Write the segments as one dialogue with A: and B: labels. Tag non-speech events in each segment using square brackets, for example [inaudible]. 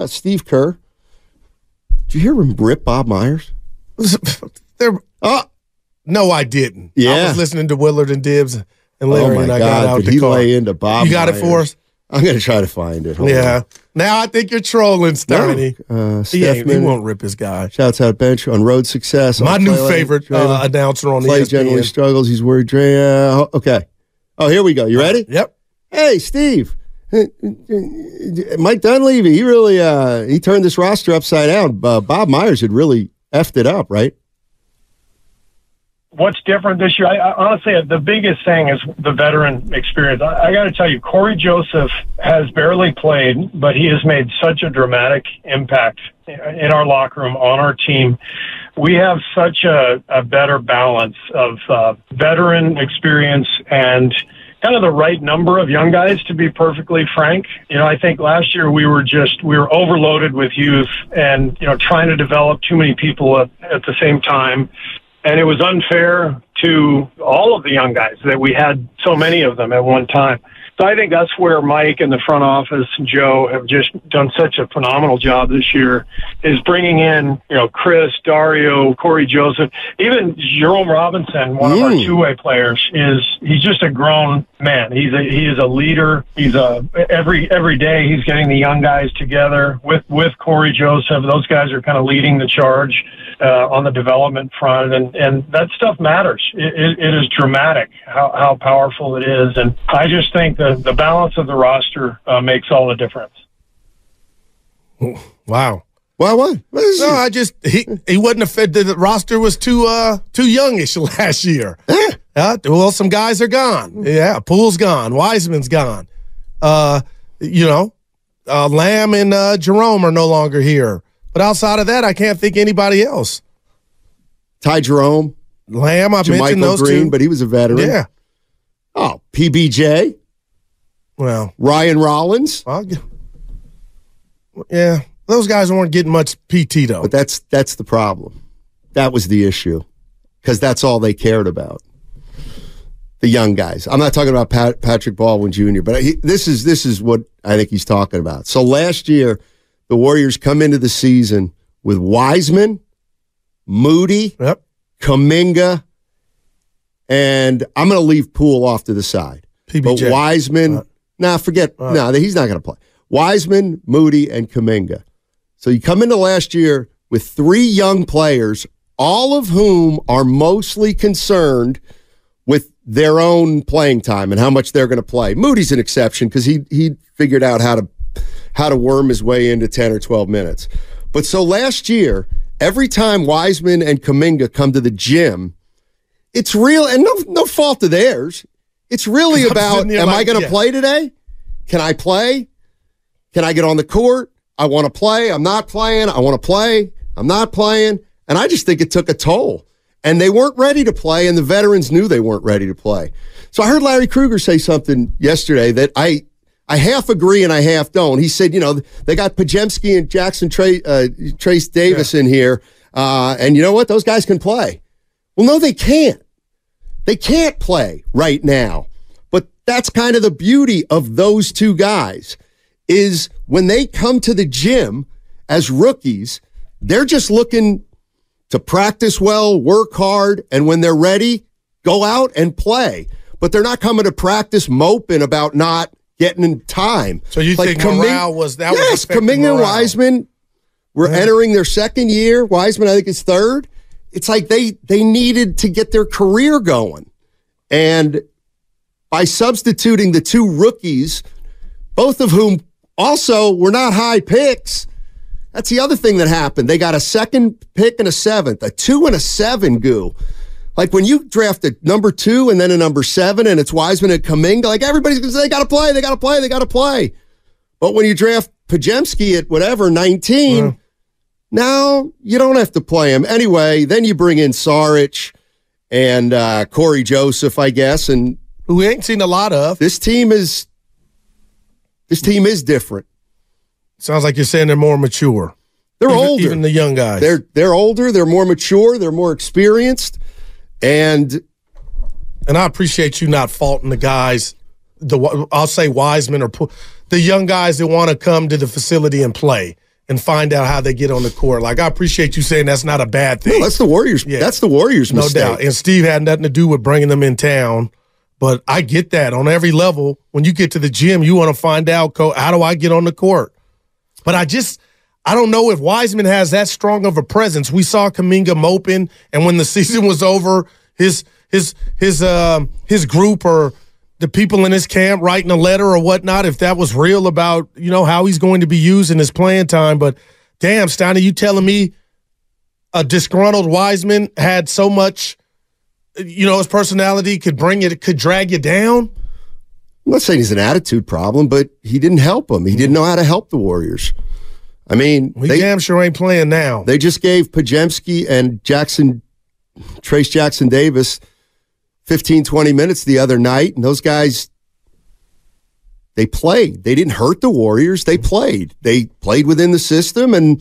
A: Uh, Steve Kerr. Did you hear him rip Bob Myers? [laughs]
B: there, oh, no, I didn't.
A: Yeah.
B: I was listening to Willard and Dibbs and Larry,
A: oh
B: and I
A: God,
B: got out the
A: he
B: car.
A: lay into Bob
B: You got it for us?
A: I'm going to try to find it. Hold
B: yeah.
A: on.
B: Now I think you're trolling, Steiny.
A: Uh,
B: he, he won't rip his guy.
A: shouts out bench on road success.
B: My new favorite uh, announcer on
A: Clay
B: ESPN.
A: generally struggles. He's worried. Dre, uh, okay. Oh, here we go. You ready?
B: Yep.
A: Hey, Steve. [laughs] Mike Dunleavy, he really uh, he turned this roster upside down. Uh, Bob Myers had really effed it up, right?
C: what's different this year? I, I, honestly, the biggest thing is the veteran experience. I, I got to tell you, Cory Joseph has barely played, but he has made such a dramatic impact in our locker room, on our team. We have such a, a better balance of uh, veteran experience and kind of the right number of young guys to be perfectly frank. You know, I think last year we were just we were overloaded with youth and you know trying to develop too many people at, at the same time and it was unfair to all of the young guys that we had so many of them at one time. So I think that's where Mike and the front office and Joe have just done such a phenomenal job this year is bringing in, you know, Chris, Dario, Cory Joseph, even Jerome Robinson, one of our
A: Mm.
C: two-way players is he's just a grown man. He's a, he is a leader. He's a, every, every day he's getting the young guys together with, with Cory Joseph. Those guys are kind of leading the charge uh, on the development front, and, and that stuff matters. It, it, it is dramatic how, how powerful it is, and I just think the, the balance of the roster uh, makes all the difference.
B: Wow.
A: Why what? what is
B: No,
A: it?
B: I just he he wasn't a fit. The roster was too uh too youngish [laughs] last year. Uh, well, some guys are gone. Yeah, Poole's gone. Wiseman's gone. Uh, you know, uh, Lamb and uh, Jerome are no longer here. But outside of that, I can't think anybody else.
A: Ty Jerome,
B: Lamb, I mentioned
A: JaMychal
B: those
A: Green,
B: two.
A: but he was a veteran.
B: yeah.
A: Oh, PBJ,
B: Well,
A: Ryan Rollins.
B: I'll yeah, those guys weren't getting much PT though.
A: But that's that's the problem. That was the issue because that's all they cared about. The young guys. I'm not talking about Pat, Patrick Baldwin Jr., but he, this is this is what I think he's talking about. So last year, the Warriors come into the season with Wiseman, Moody,
B: Yep.
A: Kuminga, and I'm going to leave Poole off to the side. But
B: PBJ.
A: Wiseman, nah, forget, no, he's not going to play. Wiseman, Moody, and Kuminga. So you come into last year with three young players, all of whom are mostly concerned with their own playing time and how much they're going to play. Moody's an exception because he he figured out how to how to worm his way into 10 or 12 minutes. But so last year, every time Wiseman and Kuminga come to the gym, it's real and no no fault of theirs. It's really about am I going to
B: yeah.
A: play today? Can I play? Can I get on the court? I want to play. I'm not playing. I want to play. I'm not playing. And I just think it took a toll. And they weren't ready to play, and the veterans knew they weren't ready to play. So I heard Larry Krueger say something yesterday that I I half agree and I half don't. He said, you know, they got Podziemski and Jackson Tra- uh, Trayce Davis in here, uh, and you know what? Those guys can play. Well, no, they can't. They can't play right now. But that's kind of the beauty of those two guys is when they come to the gym as rookies, they're just looking to practice well, work hard, and when they're ready, go out and play. But they're not coming to practice moping about not getting in time.
B: So you think morale was- that was
A: Yes, Kuminga and. Wiseman were entering their second year. Wiseman, I think, is third. It's like they they needed to get their career going. And by substituting the two rookies, both of whom also were not high picks, that's the other thing that happened. They got a second pick and a seventh, a two and a seven goo. Like when you draft a number two and then a number seven, and it's Wiseman and Kuminga, like everybody's going to say, they got to play, they got to play, they got to play. But when you draft Podziemski at whatever, 19. Now you don't have to play him. Anyway, then you bring in Saric and uh, Cory Joseph, I guess. And
B: Who we ain't seen a lot of.
A: this team is this team is different.
B: Sounds like you're saying they're more mature.
A: They're
B: even,
A: older.
B: Even the young guys.
A: they're they're older, they're more mature, they're more experienced. And
B: and I appreciate you not faulting the guys. The I'll say Wiseman or the young guys that want to come to the facility and play and find out how they get on the court. Like I appreciate you saying that's not a bad thing.
A: no, that's the Warriors.
B: Yeah.
A: That's the Warriors'
B: no
A: mistake.
B: doubt. And Steve had nothing to do with bringing them in town. But I get that on every level. When you get to the gym, you want to find out, co- how do I get on the court? But I just, I don't know if Wiseman has that strong of a presence. We saw Kuminga moping, and when the [laughs] season was over, his his his um his group or the people in his camp writing a letter or whatnot, if that was real about you know how he's going to be used in his playing time. But damn, Steiner, you telling me a disgruntled Wiseman had so much, you know, his personality could bring it, could drag you down?
A: I'm not saying he's an attitude problem, but he didn't help him. He didn't know how to help the Warriors. I mean,
B: We
A: they,
B: damn sure ain't playing now.
A: they just gave Podziemski and Jackson, Trayce Jackson Davis, 15, 20 minutes the other night, and those guys, they played. They didn't hurt the Warriors. They played. They played within the system, and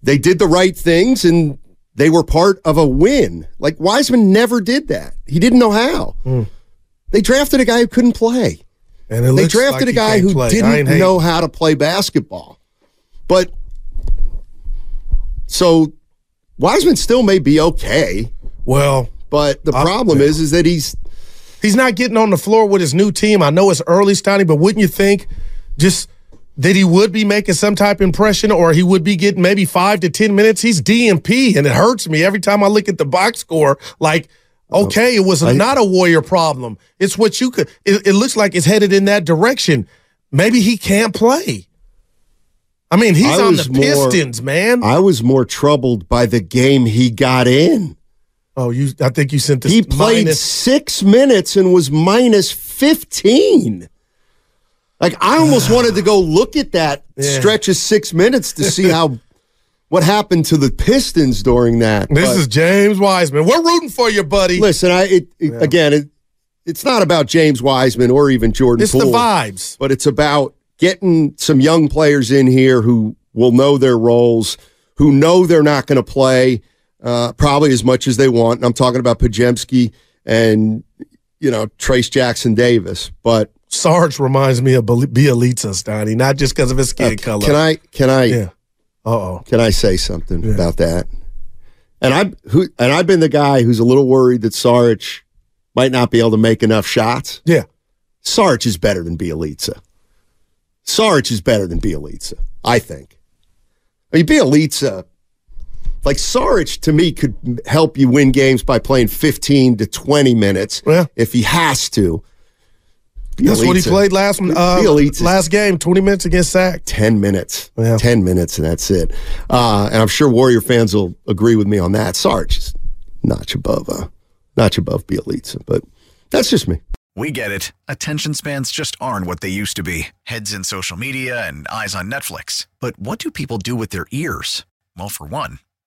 A: they did the right things, and they were part of a win. Like Wiseman never did that. He didn't know how. They drafted a guy who couldn't play.
B: and
A: They drafted
B: like
A: a guy who
B: play.
A: Didn't know how to play basketball. But so Wiseman still may be okay,
B: Well,
A: but the problem is is that he's
B: he's not getting on the floor with his new team. I know it's early, Stoney, but wouldn't you think just that he would be making some type of impression or he would be getting maybe five to 10 minutes? He's DMP, and it hurts me every time I look at the box score. Like, okay, it was not a Warrior problem. It's what you could, it, it looks like it's headed in that direction. Maybe he can't play. I mean, he's
A: I
B: on the
A: more-
B: Pistons, man.
A: I was more troubled by the game he got in.
B: Oh, you, I think you sent this
A: He played
B: minus-
A: six minutes and was minus 15. Like I almost [sighs] wanted to go look at that
B: Yeah.
A: stretch of six minutes to see how [laughs] what happened to the Pistons during that.
B: This
A: But-
B: is James Wiseman. We're rooting for you, buddy.
A: Listen, I it, it- again, it, it's not about James Wiseman or even Jordan
B: it's the vibes.
A: but it's about getting some young players in here who will know their roles, who know they're not going to play uh, probably as much as they want. And I'm talking about Podziemski and you know Trayce Jackson Davis. But
B: Sarge reminds me of Bjelica, Steiny, not just because of his skin color.
A: Uh, can I can I
B: Yeah. Oh.
A: Can I say something about that? And I who and I've been the guy who's a little worried that Saric might not be able to make enough shots.
B: Yeah.
A: Saric is better than Bjelica. Saric is better than Bjelica, I think. I mean, Bjelica, like Saric to me could help you win games by playing 15 to 20 minutes
B: Yeah.
A: if he has to.
B: That's what he
A: Bjelica,
B: played last uh,
A: Bjelica's
B: last game, 20 minutes against Sack.
A: 10 minutes.
B: Yeah.
A: 10 minutes, and that's it. Uh, and I'm sure Warrior fans will agree with me on that. Sarge is notch above, uh, notch above Bjelica, but that's just me.
D: We get it. Attention spans just aren't what they used to be heads in social media and eyes on Netflix. But what do people do with their ears? Well, for one,